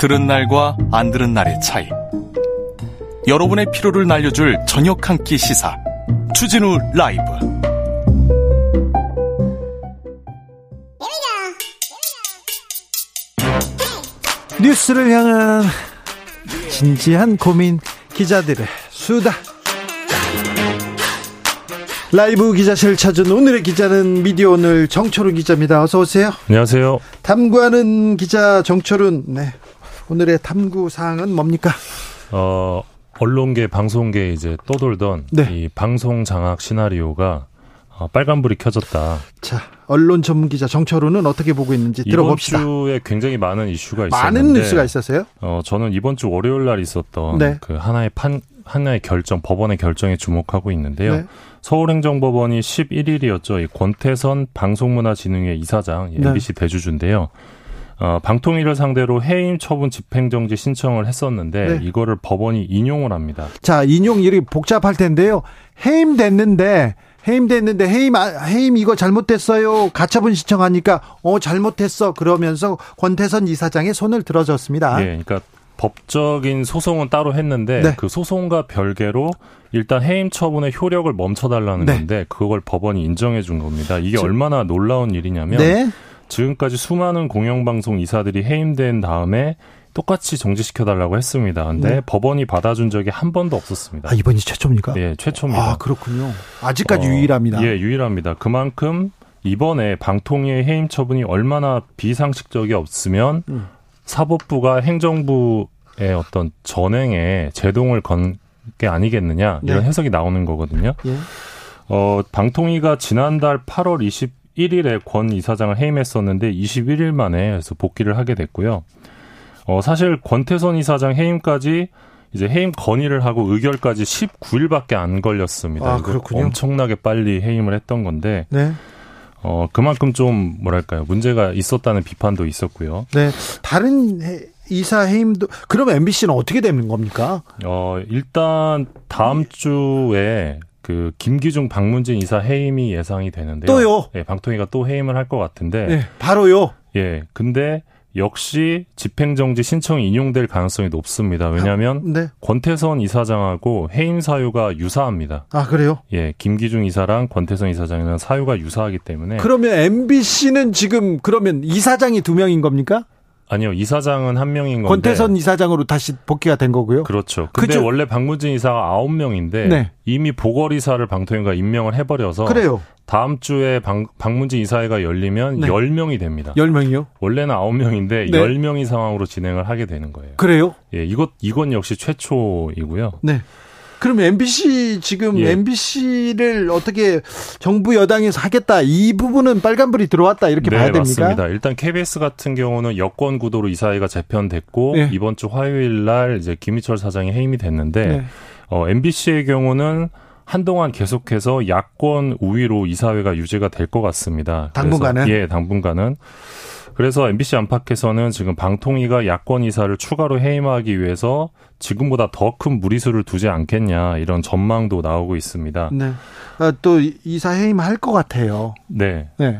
들은 날과 안 들은 날의 차이. 여러분의 피로를 날려줄 저녁 한 끼 시사. 추진우 라이브. 뉴스를 향한 진지한 고민 기자들의 수다. 라이브 기자실 찾은 오늘의 기자는 미디어 오늘 정철훈 기자입니다. 어서 오세요. 안녕하세요. 탐구하는 기자 정철훈. 네. 오늘의 탐구 사항은 뭡니까? 어, 언론계, 방송계 이제 떠돌던 네. 이 방송 장악 시나리오가 어, 빨간불이 켜졌다. 자, 언론 전문 기자 정철훈은 어떻게 보고 있는지 들어봅시다. 이번 주에 굉장히 많은 이슈가 있었는데 많은 뉴스가 있었어요. 어, 저는 이번 주 월요일 날 있었던 네. 그 하나의 판 하나의 결정, 법원의 결정에 주목하고 있는데요. 네. 서울행정법원이 11일이었죠. 이 권태선 방송문화진흥회 이사장, 이 네. MBC 대주주인데요. 어, 방통위를 상대로 해임 처분 집행정지 신청을 했었는데 네. 이거를 법원이 인용을 합니다. 자, 인용 일이 복잡할 텐데요. 해임됐는데 해임됐는데 해임 아- 해임 이거 잘못됐어요. 가처분 신청하니까 어 잘못했어 그러면서 권태선 이사장의 손을 들어줬습니다. 예, 그러니까 법적인 소송은 따로 했는데 네. 그 소송과 별개로 일단 해임 처분의 효력을 멈춰달라는 네. 건데 그걸 법원이 인정해 준 겁니다. 이게 저- 얼마나 놀라운 일이냐면 네. 지금까지 수많은 공영방송 이사들이 해임된 다음에 똑같이 정지시켜달라고 했습니다. 근데 네. 법원이 받아준 적이 한 번도 없었습니다. 아, 이번이 최초입니까? 예, 최초입니다. 아, 그렇군요. 아직까지 어, 유일합니다. 예, 유일합니다. 그만큼 이번에 방통위의 해임 처분이 얼마나 비상식적이 없으면 음. 사법부가 행정부의 어떤 전행에 제동을 건 게 아니겠느냐 이런 네. 해석이 나오는 거거든요. 예. 어, 방통위가 지난달 8월 21일에 권 이사장을 해임했었는데 21일 만에 그래서 복귀를 하게 됐고요. 어, 사실 권태선 이사장 해임까지 이제 해임 건의를 하고 의결까지 19일밖에 안 걸렸습니다. 아, 그렇군요. 엄청나게 빨리 해임을 했던 건데 네. 어, 그만큼 좀 뭐랄까요 문제가 있었다는 비판도 있었고요. 네. 다른 해- 이사 해임도 그럼 MBC는 어떻게 되는 겁니까? 어, 일단 다음 주에 그 김기중 박문진 이사 해임이 예상이 되는데요. 또요? 예, 방통위가 또 해임을 할 것 같은데 네. 바로요. 예, 근데 역시 집행정지 신청이 인용될 가능성이 높습니다. 왜냐하면 네. 권태선 이사장하고 해임 사유가 유사합니다. 아, 그래요? 예, 김기중 이사랑 권태선 이사장이랑 사유가 유사하기 때문에 그러면 MBC는 지금 그러면 이사장이 두 명인 겁니까? 아니요 이사장은 한 명인 건데 권태선 이사장으로 다시 복귀가 된 거고요. 그렇죠. 근데 그죠? 원래 박문진 이사가 아홉 명인데 네. 이미 보궐이사를 방통위가 임명을 해버려서 그래요. 다음 주에 방, 박문진 이사회가 열리면 네. 열 10명이 됩니다. 10명이요? 원래는 아홉 명인데 네. 열 10명이 상황으로 진행을 하게 되는 거예요. 그래요? 예, 이것 이건 역시 최초이고요. 네. 그럼 MBC 지금 예. MBC를 어떻게 정부 여당에서 하겠다 이 부분은 빨간불이 들어왔다 이렇게 네, 봐야 됩니까? 맞습니다. 일단 KBS 같은 경우는 여권 구도로 이사회가 재편됐고 네. 이번 주 화요일 날 이제 김희철 사장이 해임이 됐는데 네. 어, MBC의 경우는 한동안 계속해서 야권 우위로 이사회가 유지가 될 것 같습니다. 그래서- 당분간은? 예, 당분간은. 그래서 MBC 안팎에서는 지금 방통위가 야권 이사를 추가로 해임하기 위해서 지금보다 더 큰 무리수를 두지 않겠냐 이런 전망도 나오고 있습니다. 네. 아, 또 이- 이사 해임 할 것 같아요. 네. 네.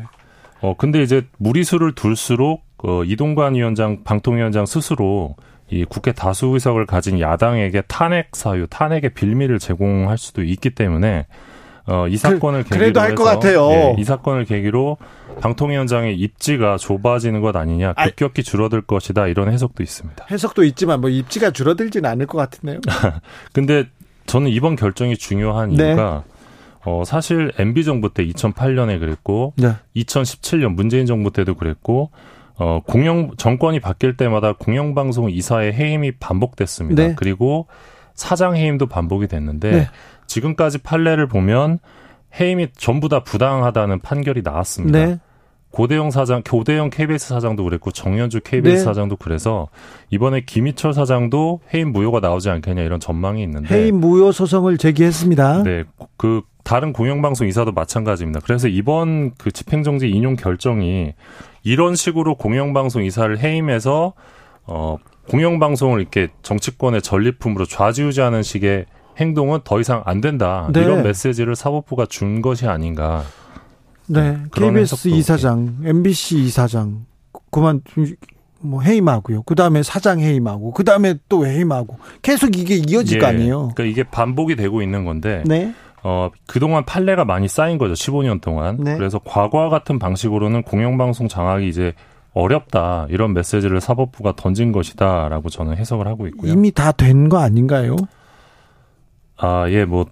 어, 근데 이제 무리수를 둘수록, 어, 이동관 위원장, 방통위원장 스스로 이 국회 다수 의석을 가진 야당에게 탄핵 사유, 탄핵의 빌미를 제공할 수도 있기 때문에, 어, 이 사건을 계기로 그, 할것 해서, 같아요. 예, 이 사건을 계기로 방통위원장의 입지가 좁아지는 것 아니냐, 아이. 급격히 줄어들 것이다, 이런 해석도 있습니다. 해석도 있지만 뭐 입지가 줄어들지는 않을 것 같은데요. 근데 저는 이번 결정이 중요한 네. 이유가, 어, 사실 MB 정부 때 2008년에 그랬고, 네. 2017년 문재인 정부 때도 그랬고 어 공영 정권이 바뀔 때마다 공영방송 이사의 해임이 반복됐습니다. 네. 그리고 사장 해임도 반복이 됐는데 네. 지금까지 판례를 보면 해임이 전부 다 부당하다는 판결이 나왔습니다. 네. 고대영 사장, 고대영 KBS 사장도 그랬고 정현주 KBS 네. 사장도 그래서 이번에 김희철 사장도 해임 무효가 나오지 않겠냐 이런 전망이 있는데 해임 무효 소송을 제기했습니다. 네, 그 다른 공영방송 이사도 마찬가지입니다. 그래서 이번 그 집행정지 인용 결정이 이런 식으로 공영방송 이사를 해임해서 어 공영방송을 이렇게 정치권의 전리품으로 좌지우지하는 식의 행동은 더 이상 안 된다. 네. 이런 메시지를 사법부가 준 것이 아닌가. 네. KBS 이사장, MBC 이사장 그만 뭐 해임하고요. 그 다음에 사장 해임하고, 그 다음에 또 해임하고, 계속 이게 이어질 예, 거 아니에요. 그러니까 이게 반복이 되고 있는 건데, 네. 어 그동안 판례가 많이 쌓인 거죠. 15년 동안. 네. 그래서 과거와 같은 방식으로는 공영방송 장악이 이제 어렵다 이런 메시지를 사법부가 던진 것이다라고 저는 해석을 하고 있고요. 이미 다 된 거 아닌가요? 아, 예, 뭐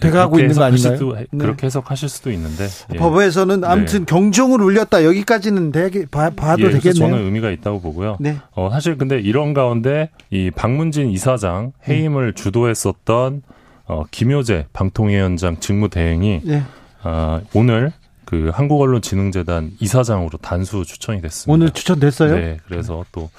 돼가고 있는 거 아닌가요? 수도, 네. 그렇게 해석하실 수도 있는데 예. 법에서는 아무튼 네. 경종을 울렸다 여기까지는 되게 봐, 봐도 예, 되겠네요. 저는 의미가 있다고 보고요. 네. 어, 사실 근데 이런 가운데 이 박문진 이사장 해임을 음. 주도했었던 어, 김효재 방통위원장 직무대행이 네. 어, 오늘 그 한국언론진흥재단 이사장으로 단수 추천이 됐습니다. 오늘 추천됐어요? 네, 그래서 또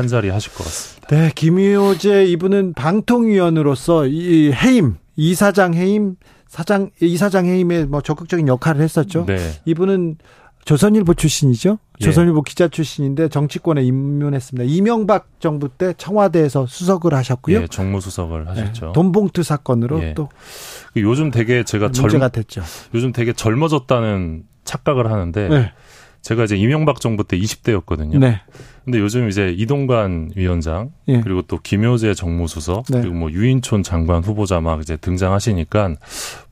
한 자리 하실 것 같습니다. 네, 김효재 이분은 방통위원으로서 이 해임 이사장 해임 사장 이사장 해임에 뭐 적극적인 역할을 했었죠. 네. 이분은 조선일보 출신이죠. 예. 조선일보 기자 출신인데 정치권에 입문했습니다. 이명박 정부 때 청와대에서 수석을 하셨고요. 예, 정무수석을 하셨죠. 네, 돈봉투 사건으로 예. 또 요즘 되게 제가 문제가 젊, 됐죠. 요즘 되게 젊어졌다는 착각을 하는데 네. 제가 이제 이명박 정부 때 20대였거든요. 네. 근데 요즘 이제 이동관 위원장 예. 그리고 또 김효재 정무수석 네. 그리고 뭐 유인촌 장관 후보자 막 이제 등장하시니까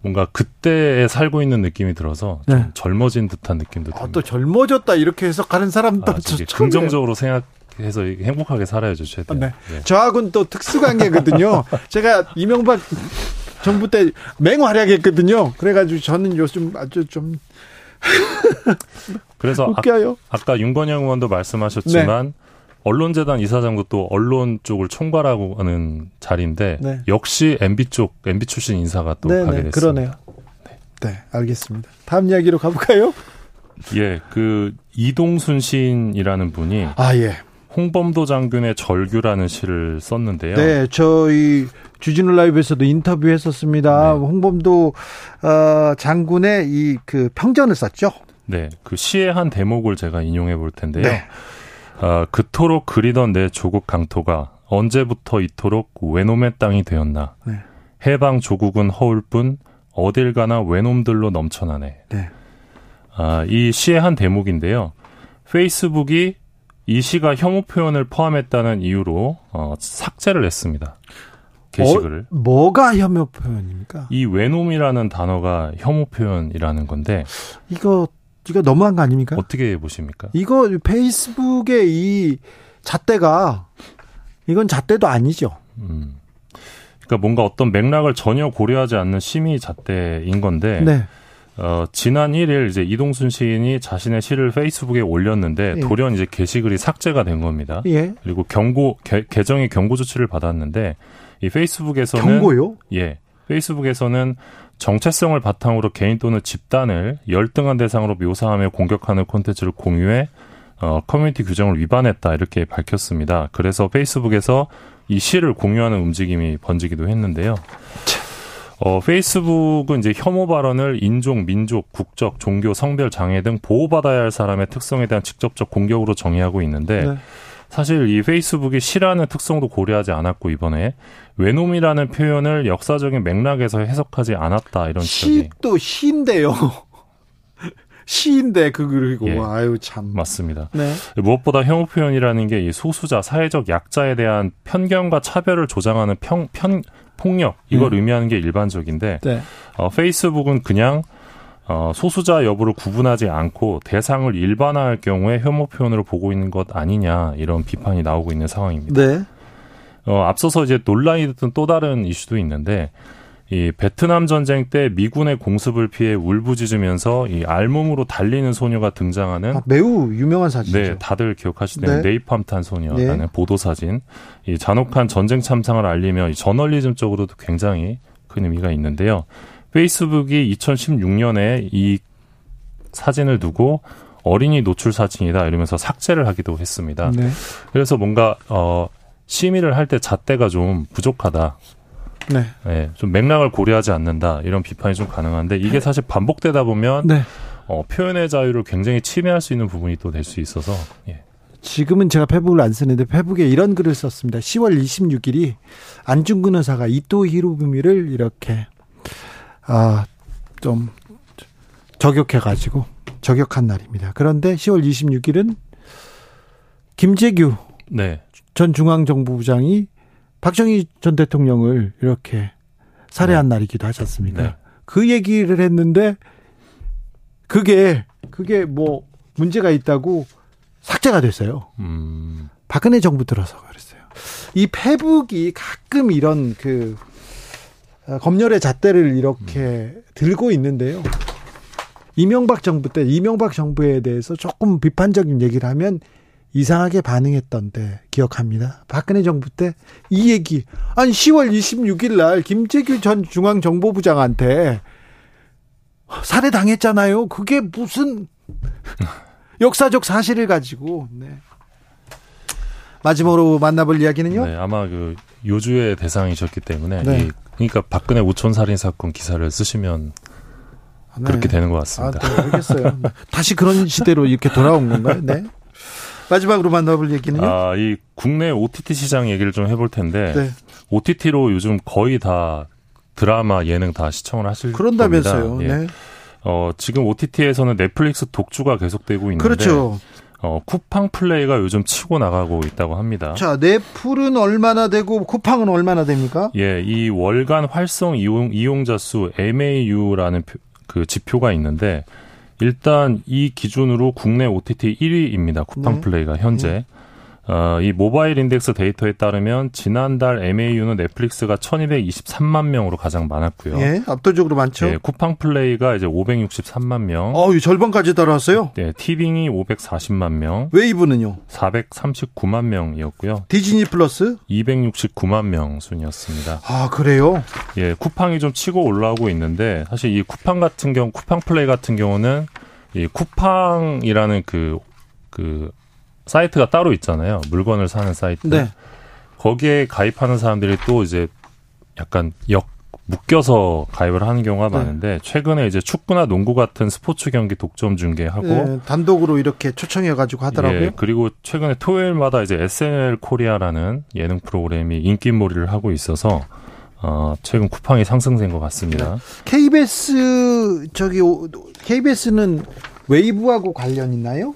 뭔가 그때에 살고 있는 느낌이 들어서 좀 네. 젊어진 듯한 느낌도 듭니다. 아, 또 젊어졌다 이렇게 해석하는 사람도 아, 긍정적으로 생각 해서 행복하게 살아야죠, 최대한. 네. 네. 저하고는 또 특수관계거든요. 제가 이명박 정부 때 맹활약했거든요. 그래가지고 저는 요즘 아주 좀 그래서 웃겨요. 아, 까 윤건영 의원도 말씀하셨지만 네. 언론재단 이사장도 또 언론 쪽을 총괄하고 하는 자리인데 네. 역시 MB 쪽 MB 출신 인사가 또 네, 가게 네. 됐습니다. 그러네요. 네. 네, 알겠습니다. 다음 이야기로 가볼까요? 예, 그 이동순 시인이라는 분이 아 예. 홍범도 장군의 절규라는 시를 썼는데요. 네, 저희 주진우 라이브에서도 인터뷰했었습니다. 네. 홍범도 어, 장군의 이 그 평전을 썼죠. 네, 그 시의 한 대목을 제가 인용해 볼 텐데요. 네. 어, 그토록 그리던 내 조국 강토가 언제부터 이토록 외놈의 땅이 되었나. 네. 해방 조국은 허울 뿐 어딜 가나 외놈들로 넘쳐나네. 네. 아, 이 시의 한 대목인데요. 페이스북이 이 시가 혐오 표현을 포함했다는 이유로 어, 삭제를 했습니다. 게시글을. 어, 뭐가 혐오 표현입니까? 이 외놈이라는 단어가 혐오 표현이라는 건데 이거 이거 너무한 거 아닙니까? 어떻게 보십니까? 이거 페이스북의 이 잣대가 이건 잣대도 아니죠. 음. 그러니까 뭔가 어떤 맥락을 전혀 고려하지 않는 심의 잣대인 건데 네. 어, 지난 1일 이제 이동순 시인이 자신의 시를 페이스북에 올렸는데 예. 돌연 이제 게시글이 삭제가 된 겁니다. 예. 그리고 경고 개, 계정의 경고 조치를 받았는데 이 페이스북에서는 경고요? 예. 페이스북에서는 정체성을 바탕으로 개인 또는 집단을 열등한 대상으로 묘사하며 공격하는 콘텐츠를 공유해 어, 커뮤니티 규정을 위반했다 이렇게 밝혔습니다. 그래서 페이스북에서 이 시를 공유하는 움직임이 번지기도 했는데요. 어, 페이스북은 이제 혐오 발언을 인종, 민족, 국적, 종교, 성별, 장애 등 보호받아야 할 사람의 특성에 대한 직접적 공격으로 정의하고 있는데 네. 사실 이 페이스북이 시라는 특성도 고려하지 않았고 이번에 왜놈이라는 표현을 역사적인 맥락에서 해석하지 않았다 이런 시도 시인데요. 시인데 그 그리고 예, 아유 참 맞습니다. 네. 무엇보다 혐오 표현이라는 게 이 소수자 사회적 약자에 대한 편견과 차별을 조장하는 평, 편 폭력 이걸 음. 의미하는 게 일반적인데 네. 어, 페이스북은 그냥 어, 소수자 여부를 구분하지 않고 대상을 일반화할 경우에 혐오 표현으로 보고 있는 것 아니냐 이런 비판이 나오고 있는 상황입니다. 네. 어, 앞서서 이제 논란이 됐던 또 다른 이슈도 있는데 이 베트남 전쟁 때 미군의 공습을 피해 울부짖으면서 이 알몸으로 달리는 소녀가 등장하는 아, 매우 유명한 사진이죠. 네, 다들 기억하시는 네. 네이팜탄 소녀라는 네. 보도 사진. 이 잔혹한 전쟁 참상을 알리며 저널리즘적으로도 굉장히 큰 의미가 있는데요. 페이스북이 2016년에 이 사진을 두고 어린이 노출 사진이다 이러면서 삭제를 하기도 했습니다. 네. 그래서 뭔가 어 심의를 할 때 잣대가 좀 부족하다. 네. 예, 좀 맥락을 고려하지 않는다 이런 비판이 좀 가능한데 이게 사실 반복되다 보면 네. 어, 표현의 자유를 굉장히 침해할 수 있는 부분이 또 될 수 있어서 예. 지금은 제가 페북을 안 쓰는데 페북에 이런 글을 썼습니다. 10월 26일이 안중근 의사가 이토 히로부미를 이렇게 아 좀 저격해 가지고 저격한 날입니다. 그런데 10월 26일은 김재규 네. 전 중앙정부부장이 박정희 전 대통령을 이렇게 살해한 날이기도 하지 않습니까? 네. 그 얘기를 했는데 그게 그게 뭐 문제가 있다고 삭제가 됐어요. 음, 박근혜 정부 들어서 그랬어요. 이 페북이 가끔 이런 그 어, 검열의 잣대를 이렇게 들고 있는데요. 이명박 정부 때 이명박 정부에 대해서 조금 비판적인 얘기를 하면 이상하게 반응했던데 기억합니다. 박근혜 정부 때 이 얘기 아니 10월 26일 날 김재규 전 중앙정보부장한테 살해 당했잖아요. 그게 무슨 역사적 사실을 가지고 네. 마지막으로 만나볼 이야기는요. 네, 아마 그 요주의 대상이셨기 때문에 네. 이, 그러니까 박근혜 우촌 살인 사건 기사를 쓰시면 네. 그렇게 되는 것 아, 같습니다. 네, 알겠어요. 다시 그런 시대로 이렇게 돌아온 건가요? 네. 마지막으로 만나볼 얘기는요. 아, 이 국내 OTT 시장 얘기를 좀 해볼 텐데 네. OTT로 요즘 거의 다 드라마, 예능 다 시청을 하실 그런다면서요. 겁니다. 예. 네. 어, 지금 OTT에서는 넷플릭스 독주가 계속되고 있는데 그렇죠. 어, 쿠팡 플레이가 요즘 치고 나가고 있다고 합니다. 자, 넷플은 얼마나 되고 쿠팡은 얼마나 됩니까? 예, 이 월간 활성 이용, 이용자 수 MAU라는 표- 그 지표가 있는데 일단 이 기준으로 국내 OTT 1위입니다. 쿠팡 네. 플레이가 현재. 어, 이 모바일 인덱스 데이터에 따르면 지난달 MAU는 넷플릭스가 1223만 명으로 가장 많았고요. 예, 압도적으로 많죠. 예, 쿠팡 플레이가 이제 563만 명. 어, 이 절반까지 달았어요. 네, 티빙이 540만 명, 웨이브는요. 439만 명이었고요. 디즈니 플러스? 269만 명 순이었습니다. 아, 그래요? 예, 쿠팡이 좀 치고 올라오고 있는데 사실 이 쿠팡 같은 경우, 쿠팡 플레이 같은 경우는 이 쿠팡이라는 그, 그 사이트가 따로 있잖아요. 물건을 사는 사이트. 네. 거기에 가입하는 사람들이 또 이제 약간 역 묶여서 가입을 하는 경우가 네. 많은데 최근에 이제 축구나 농구 같은 스포츠 경기 독점 중계하고 예, 단독으로 이렇게 초청해 가지고 하더라고요. 예, 그리고 최근에 토요일마다 이제 SNL 코리아라는 예능 프로그램이 인기몰이를 하고 있어서 어, 최근 쿠팡이 상승된 것 같습니다. KBS 저기 KBS는 웨이브하고 관련 있나요?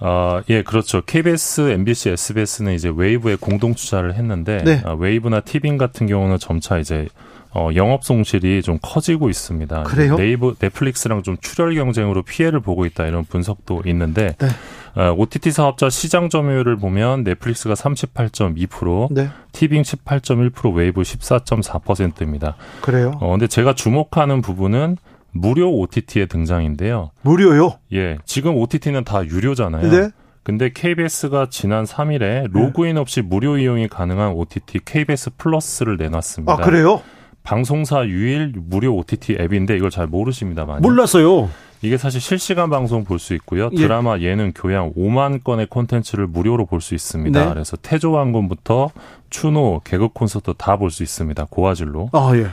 아, 예, 그렇죠. KBS, MBC, SBS는 이제 웨이브에 공동 투자를 했는데 네. 아, 웨이브나 티빙 같은 경우는 점차 이제 어, 영업 손실이 좀 커지고 있습니다. 그래요? 네이버, 넷플릭스랑 좀 출혈 경쟁으로 피해를 보고 있다 이런 분석도 있는데 네. 어, OTT 사업자 시장 점유율을 보면 넷플릭스가 38.2%, 네. 티빙 18.1%, 웨이브 14.4%입니다. 그래요. 어, 근데 제가 주목하는 부분은 무료 OTT의 등장인데요. 무료요? 예, 지금 OTT는 다 유료잖아요. 네. 근데 KBS가 지난 3일에 로그인 없이 무료 이용이 가능한 OTT KBS 플러스를 내놨습니다. 아, 그래요? 방송사 유일 무료 OTT 앱인데 이걸 잘 모르십니다, 많이. 몰랐어요. 이게 사실 실시간 방송 볼 수 있고요. 예. 드라마, 예 능, 교양 5만 건의 콘텐츠를 무료로 볼 수 있습니다. 네. 그래서 태조왕건부터 추노, 개그 콘서트 다 볼 수 있습니다. 고화질로. 아, 예.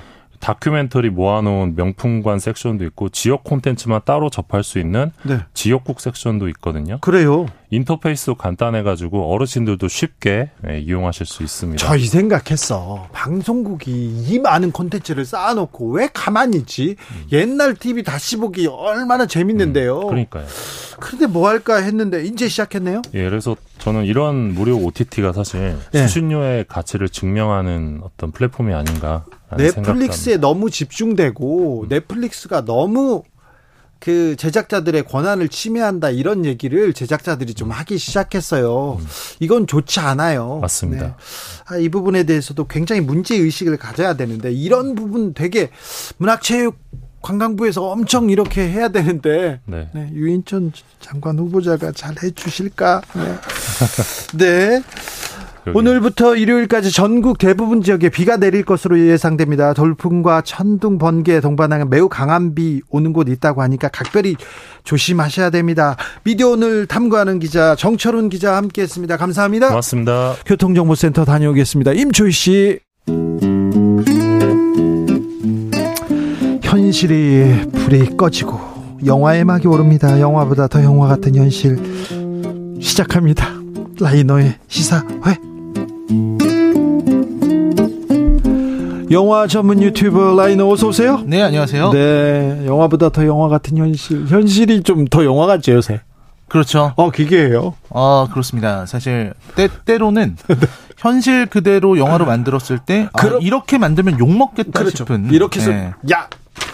다큐멘터리 모아놓은 명품관 섹션도 있고 지역 콘텐츠만 따로 접할 수 있는 네. 지역국 섹션도 있거든요. 그래요. 인터페이스도 간단해가지고 어르신들도 쉽게 예, 이용하실 수 있습니다. 저 이 생각했어. 방송국이 이 많은 콘텐츠를 쌓아놓고 왜 가만히 있지? 옛날 TV 다시 보기 얼마나 재밌는데요. 음. 그러니까요. 그런데 뭐 할까 했는데 이제 시작했네요. 예, 그래서 저는 이런 무료 OTT가 사실 네. 수신료의 가치를 증명하는 어떤 플랫폼이 아닌가. 넷플릭스에 너무 집중되고 음. 넷플릭스가 너무 그 제작자들의 권한을 침해한다 이런 얘기를 제작자들이 좀 하기 시작했어요. 이건 좋지 않아요. 음. 맞습니다. 네. 아, 이 부분에 대해서도 굉장히 문제 의식을 가져야 되는데 이런 부분 되게 문화체육 관광부에서 엄청 이렇게 해야 되는데 네. 네, 유인천 장관 후보자가 잘 해주실까? 네. 네. 여기. 오늘부터 일요일까지 전국 대부분 지역에 비가 내릴 것으로 예상됩니다. 돌풍과 천둥, 번개, 동반하는 매우 강한 비 오는 곳 있다고 하니까 각별히 조심하셔야 됩니다. 미디어 오늘 탐구하는 기자 정철훈 기자 함께했습니다. 감사합니다. 고맙습니다. 교통정보센터 다녀오겠습니다. 임초희 씨. 현실이 불이 꺼지고 영화의 막이 오릅니다. 영화보다 더 영화 같은 현실 시작합니다. 라이너의 시사회. 영화 전문 유튜버 라이너 어서 오세요. 네, 안녕하세요. 네, 영화보다 더 영화 같은 현실. 현실이 좀 더 영화 같죠 요새. 그렇죠. 어, 기계예요. 어, 그렇습니다. 사실 때 때로는 현실 그대로 영화로 만들었을 때 아, 그럼- 이렇게 만들면 욕 먹겠다 그렇죠. 싶은 이렇게 해서 네. 야,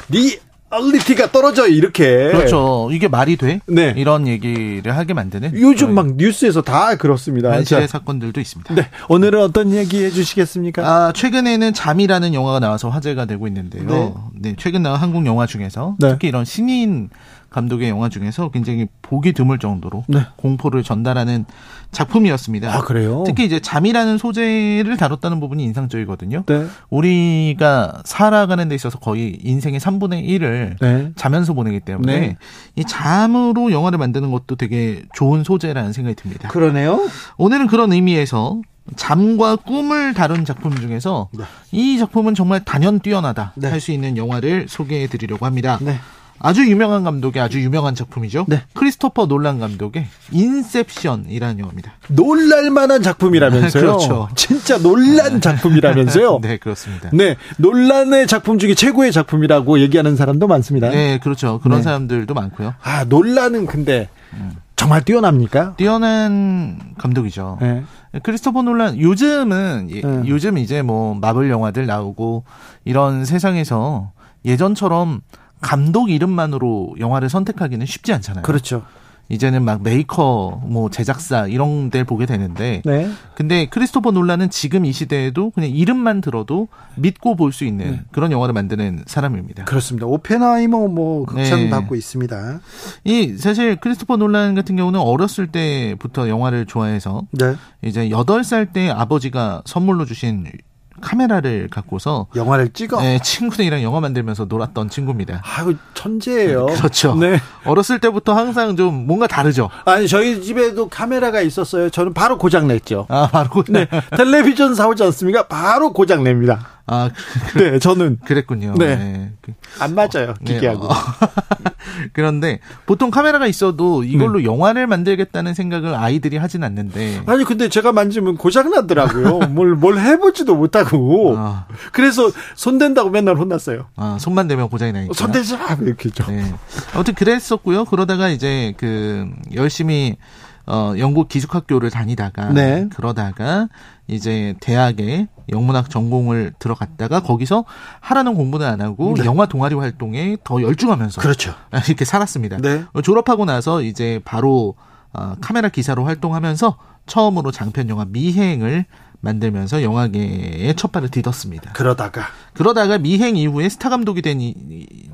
리 얼리티가 떨어져 이렇게. 그렇죠. 이게 말이 돼? 네. 이런 얘기를 하게 만드는 요즘 막 뉴스에서 다 그렇습니다. 현실의 자, 사건들도 있습니다. 네, 오늘은 어떤 얘기 해주시겠습니까? 아, 최근에는 잠이라는 영화가 나와서 화제가 되고 있는데요. 네. 네, 최근 나온 한국 영화 중에서 네. 특히 이런 신인 감독의 영화 중에서 굉장히 보기 드물 정도로 네. 공포를 전달하는 작품이었습니다. 아 그래요? 특히 이제 잠이라는 소재를 다뤘다는 부분이 인상적이거든요. 네, 우리가 살아가는 데 있어서 거의 인생의 3분의 1을 네, 자면서 보내기 때문에 네. 이 잠으로 영화를 만드는 것도 되게 좋은 소재라는 생각이 듭니다. 그러네요. 오늘은 그런 의미에서 잠과 꿈을 다룬 작품 중에서 네. 이 작품은 정말 단연 뛰어나다 네. 할수 있는 영화를 소개해 드리려고 합니다. 네, 아주 유명한 감독의 아주 유명한 작품이죠. 네. 크리스토퍼 놀란 감독의 인셉션이라는 영화입니다. 놀랄만한 작품이라면서요. 그렇죠. 진짜 놀란 작품이라면서요. 네, 그렇습니다. 네, 논란의 작품 중에 최고의 작품이라고 얘기하는 사람도 많습니다. 네, 그렇죠. 그런 네. 사람들도 많고요. 아, 논란은 근데 정말 뛰어납니까? 뛰어난 감독이죠. 네. 크리스토퍼 놀란 요즘은 예, 네. 요즘 이제 뭐 마블 영화들 나오고 이런 세상에서 예전처럼 감독 이름만으로 영화를 선택하기는 쉽지 않잖아요. 그렇죠. 이제는 막 메이커, 뭐 제작사 이런 데를 보게 되는데 네. 근데 크리스토퍼 놀란은 지금 이 시대에도 그냥 이름만 들어도 믿고 볼 수 있는 네. 그런 영화를 만드는 사람입니다. 그렇습니다. 오펜하이머 뭐 극찬 네. 받고 있습니다. 이 사실 크리스토퍼 놀란 같은 경우는 어렸을 때부터 영화를 좋아해서 네. 이제 8살 때 아버지가 선물로 주신 카메라를 갖고서 영화를 찍어. 네, 친구들이랑 영화 만들면서 놀았던 친구입니다. 아유, 천재예요. 그렇죠. 네. 어렸을 때부터 항상 좀 뭔가 다르죠. 아니, 저희 집에도 카메라가 있었어요. 저는 바로 고장 냈죠. 아, 바로 네. 텔레비전 사오지 않습니까? 바로 고장 냅니다. 아, 네, 저는 그랬군요. 네. 그- 안 맞아요. 네, 기계하고. 어. 그런데 보통 카메라가 있어도 이걸로 네. 영화를 만들겠다는 생각을 아이들이 하진 않는데 아니 근데 제가 만지면 고장 나더라고요. 뭘 뭘 해보지도 못하고. 아, 그래서 손 댄다고 맨날 혼났어요. 아, 손만 대면 고장이 나니까. 손 대지 마 이렇게 죠 네. 아무튼 그랬었고요. 그러다가 이제 그 열심히 어 영국 기숙학교를 다니다가 네. 그러다가 이제 대학에 영문학 전공을 들어갔다가 거기서 하라는 공부는 안 하고 네. 영화 동아리 활동에 더 열중하면서 그렇죠. 이렇게 살았습니다. 네. 어, 졸업하고 나서 이제 바로 어, 카메라 기사로 활동하면서 처음으로 장편 영화 미행을 만들면서 영화계의 첫 발을 디뎠습니다. 그러다가 그러다가 미행 이후에 스타 감독이 된 이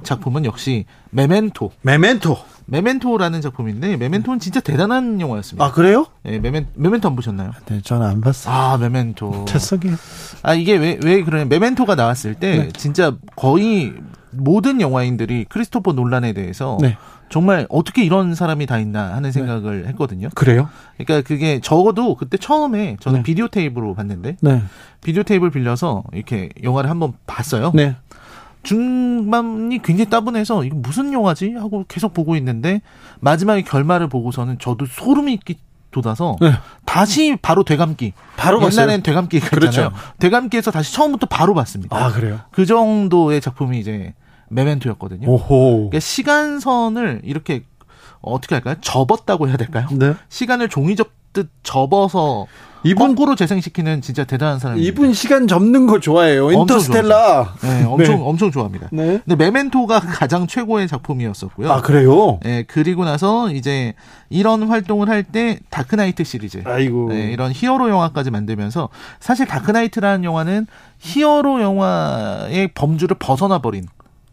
작품은 역시 메멘토. 메멘토. 메멘토라는 작품인데 메멘토는 진짜 대단한 영화였습니다. 아 그래요? 예, 메멘 메멘토 안 보셨나요? 네, 저는 안 봤어요. 아, 메멘토. 죄송해요. 아, 이게 왜 왜 그러냐? 메멘토가 나왔을 때 네. 진짜 거의 모든 영화인들이 크리스토퍼 논란에 대해서 네. 정말 어떻게 이런 사람이 다 있나 하는 생각을 했거든요. 그래요? 그러니까 그게 적어도 그때 처음에 저는 네. 비디오 테이프로 봤는데 네. 비디오 테이프를 빌려서 이렇게 영화를 한번 봤어요. 네. 중반이 굉장히 따분해서 이거 무슨 영화지 하고 계속 보고 있는데 마지막에 결말을 보고서는 저도 소름이 끼 돋아서 네. 다시 바로 되감기. 바로 옛날엔 되감기가 그렇죠. 있잖아요. 되감기에서 다시 처음부터 바로 봤습니다. 아 그래요? 그 정도의 작품이 이제 메멘토였거든요. 오호. 그러니까 시간선을 이렇게 어떻게 할까요? 접었다고 해야 될까요? 네. 시간을 종이 접듯 접어서 이분 거꾸로 재생시키는 진짜 대단한 사람입니다. 이분 시간 접는 거 좋아해요. 엄청 인터스텔라. 네, 엄청 엄청 좋아합니다. 네. 근데 메멘토가 가장 최고의 작품이었었고요. 아 그래요? 예, 그리고 나서 이제 이런 활동을 할 때 다크나이트 시리즈. 아이고. 네, 이런 히어로 영화까지 만들면서 사실 다크나이트라는 영화는 히어로 영화의 범주를 벗어나 버린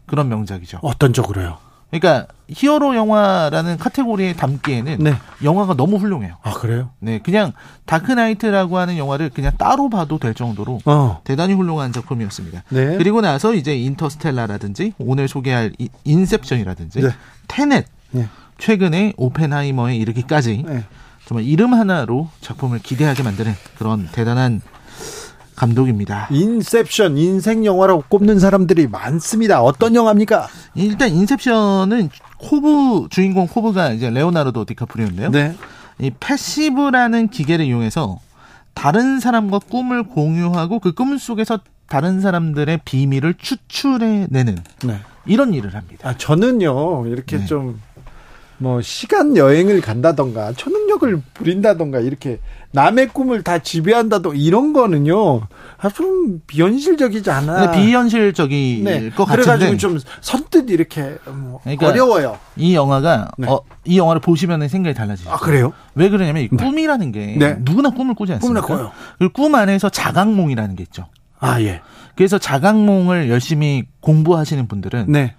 그런 명작이죠. 어떤 쪽으로요? 그러니까 히어로 영화라는 카테고리에 담기에는 네. 영화가 너무 훌륭해요. 아, 그래요? 네, 그냥 다크나이트라고 하는 영화를 그냥 따로 봐도 될 정도로 어. 대단히 훌륭한 작품이었습니다. 네. 그리고 나서 이제 인터스텔라라든지 오늘 소개할 이- 인셉션이라든지 네. 테넷 네. 최근에 오펜하이머에 이르기까지 네. 정말 이름 하나로 작품을 기대하게 만드는 그런 대단한 감독입니다. 인셉션 인생 영화라고 꼽는 사람들이 많습니다. 어떤 영화입니까? 일단 인셉션은 코브 주인공 코브가 이제 레오나르도 디카프리오인데요. 네. 이 패시브라는 기계를 이용해서 다른 사람과 꿈을 공유하고 그 꿈 속에서 다른 사람들의 비밀을 추출해내는 네. 이런 일을 합니다. 아, 저는요, 이렇게 네. 좀, 뭐, 시간 여행을 간다던가, 초능력을 부린다던가, 이렇게 남의 꿈을 다 지배한다던가, 이런 거는요, 아, 좀 비현실적이지 않아. 근데 비현실적일 네. 것 그래가지고 같은데 좀 선뜻 이렇게, 뭐 그러니까 어려워요. 이 영화가 네. 어, 이 영화를 보시면 생각이 달라지죠. 아, 그래요? 왜 그러냐면 이 꿈이라는 게 네. 누구나 꿈을 꾸지 않습니까? 꿈을 꿔요. 그리고 꿈 안에서 자각몽이라는 게 있죠. 아, 예. 그래서 자각몽을 열심히 공부하시는 분들은 네.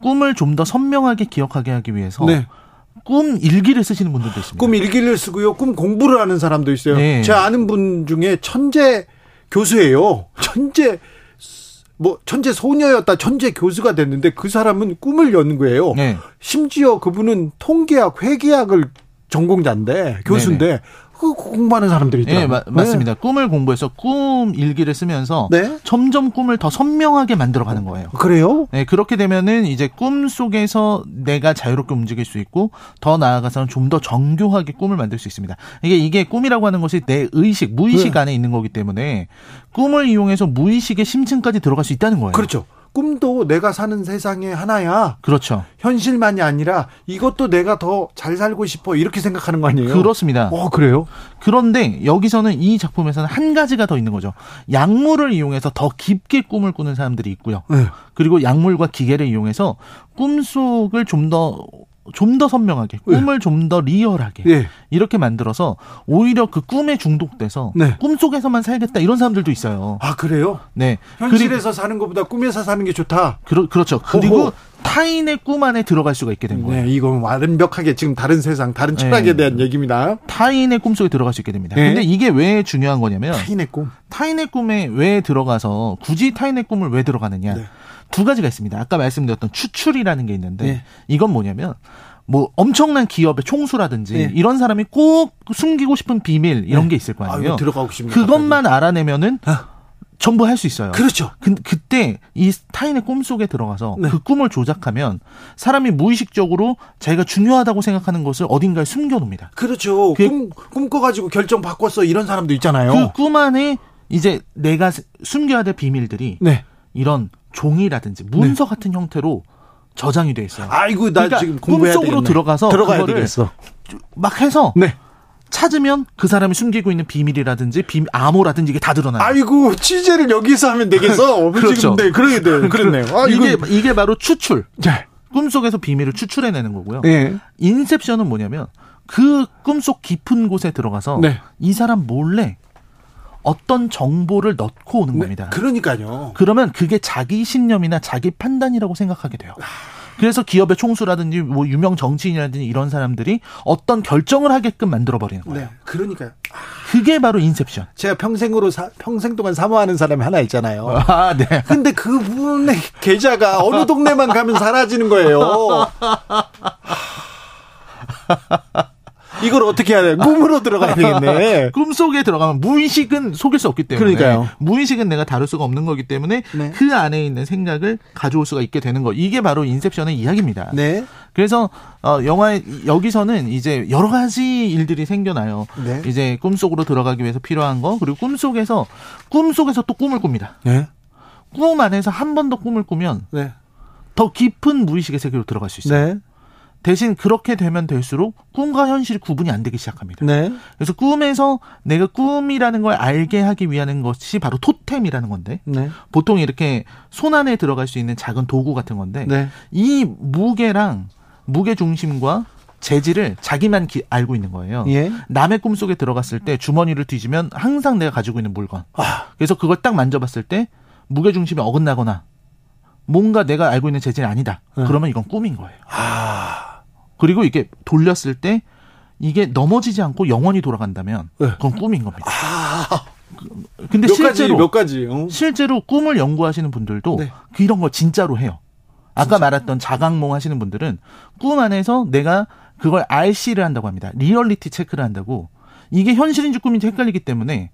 꿈을 좀 더 선명하게 기억하게 하기 위해서 네. 꿈 일기를 쓰시는 분들도 있습니다. 꿈 일기를 쓰고요. 꿈 공부를 하는 사람도 있어요. 네. 제 아는 분 중에 천재 교수예요. 천재 뭐 천재 소녀였다 천재 교수가 됐는데 그 사람은 꿈을 여는 거예요. 네. 심지어 그분은 통계학 회계학을 전공자인데 교수인데 그 공부하는 사람들이 예, 있더라고요. 마- 맞습니다. 꿈을 공부해서 꿈 일기를 쓰면서 네. 점점 꿈을 더 선명하게 만들어 가는 거예요. 그래요? 네, 그렇게 되면은 이제 꿈 속에서 내가 자유롭게 움직일 수 있고 더 나아가서는 좀 더 정교하게 꿈을 만들 수 있습니다. 이게 이게 꿈이라고 하는 것이 내 의식, 무의식 네. 안에 있는 거기 때문에 꿈을 이용해서 무의식의 심층까지 들어갈 수 있다는 거예요. 그렇죠. 꿈도 내가 사는 세상의 하나야. 그렇죠. 현실만이 아니라 이것도 내가 더 잘 살고 싶어 이렇게 생각하는 거 아니에요? 그렇습니다. 어 그래요? 그런데 여기서는 이 작품에서는 한 가지가 더 있는 거죠. 약물을 이용해서 더 깊게 꿈을 꾸는 사람들이 있고요. 네. 그리고 약물과 기계를 이용해서 꿈속을 좀더 좀 더 선명하게 꿈을 좀 더 리얼하게 예. 이렇게 만들어서 오히려 그 꿈에 중독돼서 네. 꿈 속에서만 살겠다 이런 사람들도 있어요. 아 그래요? 네. 현실에서 사는 것보다 꿈에서 사는 게 좋다. 그리고 그렇죠. 그리고 오호. 타인의 꿈 안에 들어갈 수가 있게 된 거예요. 네, 이건 완벽하게 지금 다른 세상, 다른 철학에 네. 대한 얘기입니다. 타인의 꿈 속에 들어갈 수 있게 됩니다. 네. 근데 이게 왜 중요한 거냐면 타인의 꿈. 타인의 꿈에 왜 들어가서 굳이 타인의 꿈을 왜 들어가느냐 네. 두 가지가 있습니다. 아까 말씀드렸던 추출이라는 게 있는데 네. 이건 뭐냐면 뭐 엄청난 기업의 총수라든지 네. 이런 사람이 꼭 숨기고 싶은 비밀 이런 게 있을 거 아, 아니에요. 이거 들어가고 싶네. 그것만 알아내면은 아. 전부 할 수 있어요. 그렇죠. 그, 그때 이 타인의 꿈 속에 들어가서 네. 그 꿈을 조작하면 사람이 무의식적으로 자기가 중요하다고 생각하는 것을 어딘가에 숨겨놓습니다. 그렇죠. 그- 꿈, 꿈꿔가지고 결정 바꿨어. 이런 사람도 있잖아요. 그 꿈 안에 이제 내가 숨겨야 될 비밀들이 네. 이런 종이라든지 문서 같은 형태로 저장이 돼 있어요. 아이고, 나 그러니까 지금 공부해야 꿈속으로 되겠네. 들어가서 들어가야 되겠어. 막 해서 네. 찾으면 그 사람이 숨기고 있는 비밀이라든지 비 암호라든지 이게 다 드러나요. 아이고, 취재를 여기서 하면 되겠어. 그렇죠. 네, 그러게 돼. 그렇네요. 아, 이게 이거. 이게 바로 추출. 네. 꿈속에서 비밀을 추출해내는 거고요. 네. 인셉션은 뭐냐면 그 꿈속 깊은 곳에 들어가서 네. 이 사람 몰래 어떤 정보를 넣고 오는 네, 겁니다. 그러니까요. 그러면 그게 자기 신념이나 자기 판단이라고 생각하게 돼요. 그래서 기업의 총수라든지 뭐 유명 정치인이라든지 이런 사람들이 어떤 결정을 하게끔 만들어 버리는 거예요. 네. 그러니까요. 그게 바로 인셉션. 제가 평생으로, 사, 평생 동안 사모하는 사람이 하나 있잖아요. 아, 네. 근데 그분의 계좌가 어느 동네만 가면 사라지는 거예요. 이걸 어떻게 해야 돼? 꿈으로 들어가야 되겠네. 꿈속에 들어가면 무의식은 속일 수 없기 때문에 그러니까요. 무의식은 내가 다룰 수가 없는 거기 때문에 네. 그 안에 있는 생각을 가져올 수가 있게 되는 거. 이게 바로 인셉션의 이야기입니다. 네. 그래서 어 영화에 여기서는 이제 여러 가지 일들이 생겨나요. 네. 이제 꿈속으로 들어가기 위해서 필요한 거 그리고 꿈속에서 꿈속에서 또 꿈을 꿉니다. 네. 꿈 안에서 한 번 더 꿈을 꾸면 네. 더 깊은 무의식의 세계로 들어갈 수 있어요. 네. 대신 그렇게 되면 될수록 꿈과 현실이 구분이 안 되기 시작합니다. 네. 그래서 꿈에서 내가 꿈이라는 걸 알게 하기 위한 것이 바로 토템이라는 건데 네. 보통 이렇게 손 안에 들어갈 수 있는 작은 도구 같은 건데 네. 이 무게랑 무게 중심과 재질을 자기만 기- 알고 있는 거예요. 예. 남의 꿈 속에 들어갔을 때 주머니를 뒤지면 항상 내가 가지고 있는 물건. 아. 그래서 그걸 딱 만져봤을 때 무게 중심이 어긋나거나 뭔가 내가 알고 있는 재질이 아니다. 네. 그러면 이건 꿈인 거예요. 아, 그리고 이게 돌렸을 때 이게 넘어지지 않고 영원히 돌아간다면 네. 그건 꿈인 겁니다. 아, 근데 몇 실제로 가지 몇 가지. 어? 실제로 꿈을 연구하시는 분들도 네. 그 이런 거 진짜로 해요. 아까 말했던 자각몽 하시는 분들은 꿈 안에서 내가 그걸 RC를 한다고 합니다. 리얼리티 체크를 한다고. 이게 현실인지 꿈인지 헷갈리기 때문에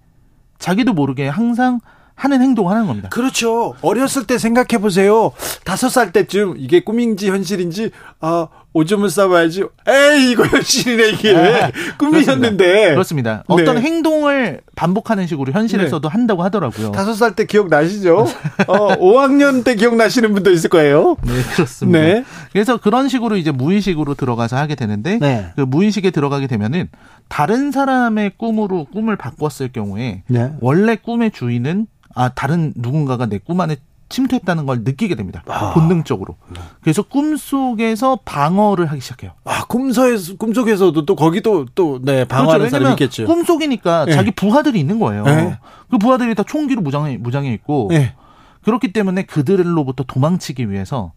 자기도 모르게 항상 하는 행동을 하는 겁니다. 그렇죠. 어렸을 때 생각해 보세요. 다섯 살 때쯤 이게 꿈인지 현실인지 아 오줌을 싸봐야지. 에이 이거 현실이네 이게 아, 꿈이었는데. 그렇습니다. 어떤 네. 행동을 반복하는 식으로 현실에서도 한다고 하더라고요. 다섯 살 때 기억 나시죠? 어, 5학년 때 기억 나시는 분도 있을 거예요. 네, 그렇습니다. 네. 그래서 그런 식으로 이제 무의식으로 들어가서 하게 되는데 네. 그 무의식에 들어가게 되면은 다른 사람의 꿈으로 꿈을 바꿨을 경우에 네. 원래 꿈의 주인은 아 다른 누군가가 내 꿈 안에 침투했다는 걸 느끼게 됩니다. 아. 본능적으로. 그래서 꿈 속에서 방어를 하기 시작해요. 아 꿈속에서 꿈속에서도 또 거기도 또 네 방어하는 그렇죠. 사람이 있겠죠. 꿈 속이니까 네. 자기 부하들이 있는 거예요. 네. 그 부하들이 다 총기로 무장해 무장해 있고 네. 그렇기 때문에 그들로부터 도망치기 위해서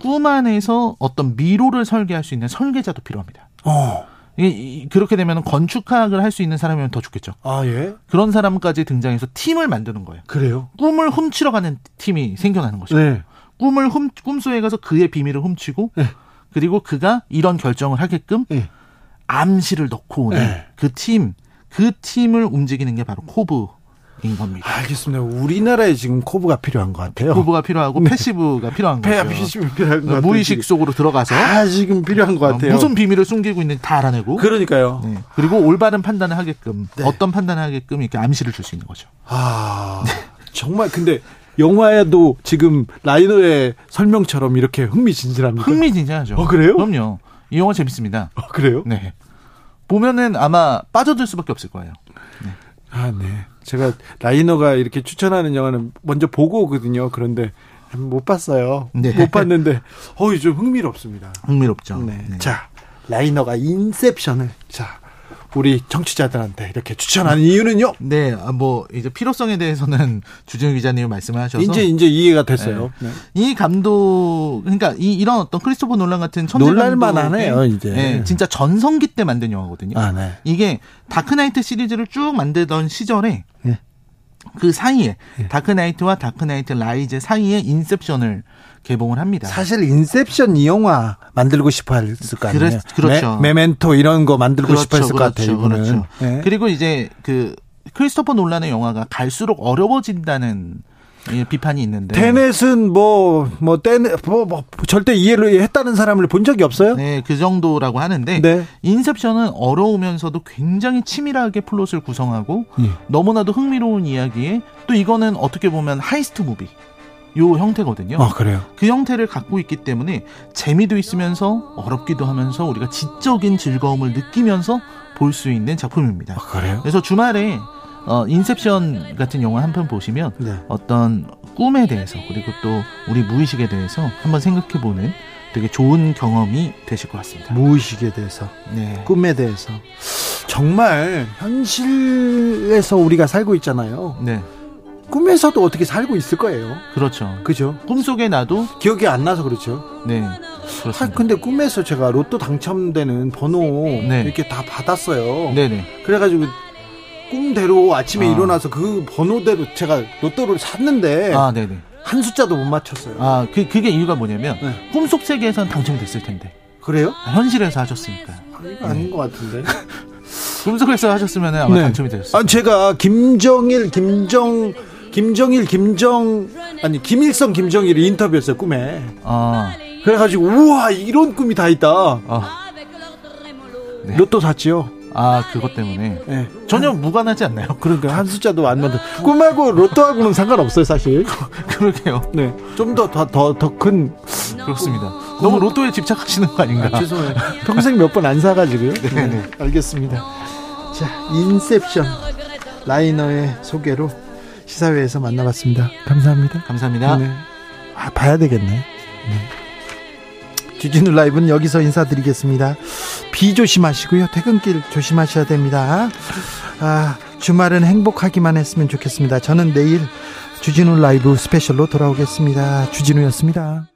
꿈 안에서 어떤 미로를 설계할 수 있는 설계자도 필요합니다. 어. 그렇게 되면 건축학을 할 수 있는 사람이면 더 좋겠죠. 아 예. 그런 사람까지 등장해서 팀을 만드는 거예요. 그래요. 꿈을 훔치러 가는 팀이 생겨나는 거죠. 네. 꿈을 훔 꿈속에 가서 그의 비밀을 훔치고 네. 그리고 그가 이런 결정을 하게끔 네. 암시를 넣고 오는 네. 그 팀, 그 팀을 움직이는 게 바로 코브 인 겁니다. 알겠습니다. 우리나라에 지금 코브가 필요한 것 같아요. 코브가 필요하고 패시브가 필요한 네. 폐 거죠. 패시브 필요한 것 같아요. 무의식 지금. 속으로 들어가서 아 지금 필요한 것 같아요. 무슨 비밀을 숨기고 있는지 다 알아내고 그러니까요. 네. 그리고 올바른 판단을 하게끔 네. 어떤 판단을 하게끔 이렇게 암시를 줄 수 있는 거죠. 아 정말 근데 영화에도 지금 라이너의 설명처럼 이렇게 흥미진진합니까? 흥미진진하죠. 어, 그래요? 그럼요. 이 영화 재밌습니다. 어, 그래요? 네. 보면은 아마 빠져들 수밖에 없을 거예요. 아 네. 제가 라이너가 이렇게 추천하는 영화는 먼저 보고 오거든요. 그런데 못 봤어요. 네. 못 봤는데 어이 좀 흥미롭습니다. 흥미롭죠. 네. 네. 자 라이너가 인셉션을 자 우리 청취자들한테 이렇게 추천하는 이유는요? 네, 아, 뭐 이제 필요성에 대해서는 주진우 기자님이 말씀을 하셔서 이제 이제 이해가 됐어요. 네. 이 감독 그러니까 이 이런 어떤 크리스토퍼 놀란 같은 천재 놀랄만 감독의, 하네요, 이제. 예, 진짜 전성기 때 만든 영화거든요. 아 네. 이게 다크나이트 시리즈를 쭉 만들던 시절에 예. 그 사이에 다크나이트와 다크나이트 라이즈 사이에 인셉션을 개봉을 합니다. 사실 인셉션 이 영화 만들고 싶어 했을 거 아니에요. 그랬- 그렇죠. 메멘토 이런 거 만들고 싶어 했을 것 같아요. 그렇죠. 네. 그리고 이제 그 크리스토퍼 놀란의 영화가 갈수록 어려워진다는 예, 비판이 있는데 테넷은 뭐, 뭐, 떼네, 뭐, 뭐, 절대 이해를 했다는 사람을 본 적이 없어요? 네, 그 정도라고 하는데 네. 인셉션은 어려우면서도 굉장히 치밀하게 플롯을 구성하고 예. 너무나도 흥미로운 이야기에 또 이거는 어떻게 보면 heist movie 요 형태거든요. 아, 그래요? 그 형태를 갖고 있기 때문에 재미도 있으면서 어렵기도 하면서 우리가 지적인 즐거움을 느끼면서 볼 수 있는 작품입니다. 아, 그래요? 그래서 주말에 어, 인셉션 같은 영화 한 편 보시면 네. 어떤 꿈에 대해서 그리고 또 우리 무의식에 대해서 한번 생각해 보는 되게 좋은 경험이 되실 것 같습니다. 무의식에 대해서, 네. 꿈에 대해서. 정말, 현실에서 우리가 살고 있잖아요. 네. 꿈에서도 어떻게 살고 있을 거예요. 그렇죠. 그죠? 꿈속에 나도 기억이 안 나서 그렇죠. 네. 아, 그렇습니다. 근데 꿈에서 제가 로또 당첨되는 번호 네. 이렇게 다 받았어요. 네네. 그래가지고 꿈대로 아침에 아. 일어나서 그 번호대로 제가 로또를 샀는데 아, 네네. 한 숫자도 못 맞췄어요. 아, 그, 그게 이유가 뭐냐면, 네. 꿈속 세계에선 당첨됐을 텐데. 그래요? 아, 현실에서 하셨으니까. 아, 이거 아닌 것 같은데. 꿈속에서 하셨으면 아마 네. 당첨이 되셨어요. 아, 제가 김정일, 김정, 김정일, 김정, 아니, 김일성, 김정일 인터뷰했어요, 꿈에. 아, 그래가지고, 우와, 이런 꿈이 다 있다. 아, 네. 로또 샀지요. 아, 그것 때문에. 예. 전혀 무관하지 않나요? 그러니까 한 숫자도 안 맞는. 꿈하고 로또하고는 상관없어요, 사실. 그러게요. 네. 좀 더, 더, 더, 더 큰. 그렇습니다. 너무 로또에 집착하시는 거 아닌가? 아, 죄송해요. 평생 몇 번 안 사가지고요. 네, 네. 알겠습니다. 자, 인셉션 라이너의 소개로 시사회에서 만나봤습니다. 감사합니다. 감사합니다. 네. 아, 봐야 되겠네. 네. 주진우 라이브는 여기서 인사드리겠습니다. 비 조심하시고요. 퇴근길 조심하셔야 됩니다. 아, 주말은 행복하기만 했으면 좋겠습니다. 저는 내일 주진우 라이브 스페셜로 돌아오겠습니다. 주진우였습니다.